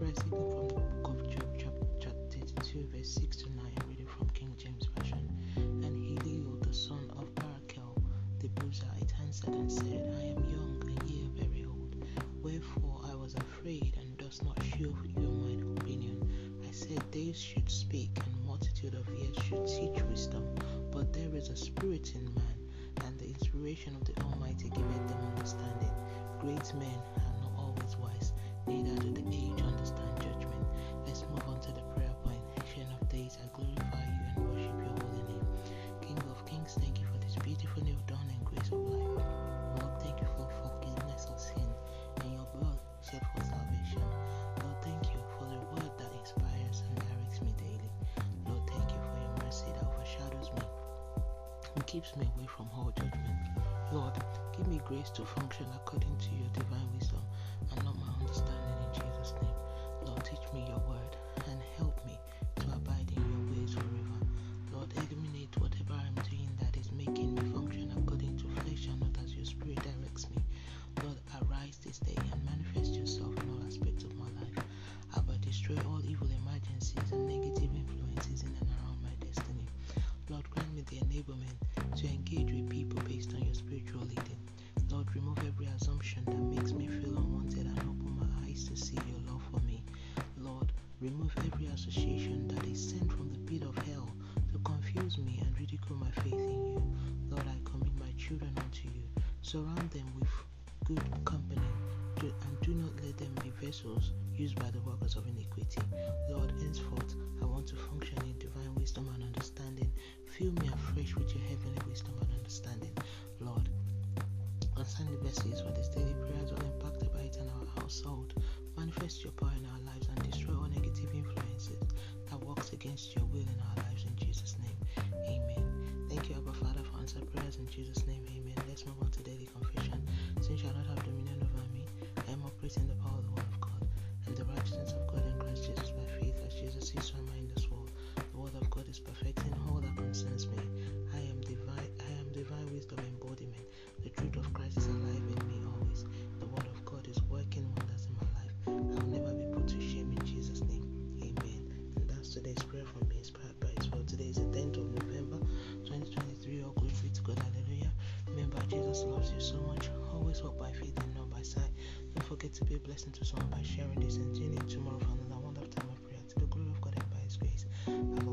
expressed in the book of Job chapter 32, verse 6 to 9, reading from King James Version. And Elihu, the son of Barachel, the Buzite, answered and said, I am young and ye are very old. Wherefore I was afraid and does not show you mine opinion. I said, Days should speak, and multitude of years should teach wisdom. But there is a spirit in man, and the inspiration of the Almighty giveth them understanding. Great men are not always wise, neither do the aged. And keeps me away from all judgment. Lord, give me grace to function according to your divine wisdom The enablement to engage with people based on your spiritual leading. Lord, remove every assumption that makes me feel unwanted and open my eyes to see your love for me. Lord, remove every association that is sent from the pit of hell to confuse me and ridicule my faith in you. Lord, I commit my children unto you. Surround them with good company and do not let them be vessels used by the workers of iniquity. Lord, henceforth, I want to function in divine wisdom and understanding. Manifest your power in our lives and destroy all negative influences that works against your will in our lives in Jesus' name. Amen. Thank you, Abba Father, for answered prayers in Jesus' name. Amen. Let's move on to daily confession. Sin shall not have dominion over me. I am operating the power of the word today's prayer from me, inspired by His word. Today is the 10th of November, 2023. All glory to God. Hallelujah. Remember, Jesus loves you so much. Always walk by faith and not by sight. Don't forget to be a blessing to someone by sharing this and tuning in tomorrow for another wonderful time of prayer to the glory of God and by His grace. Have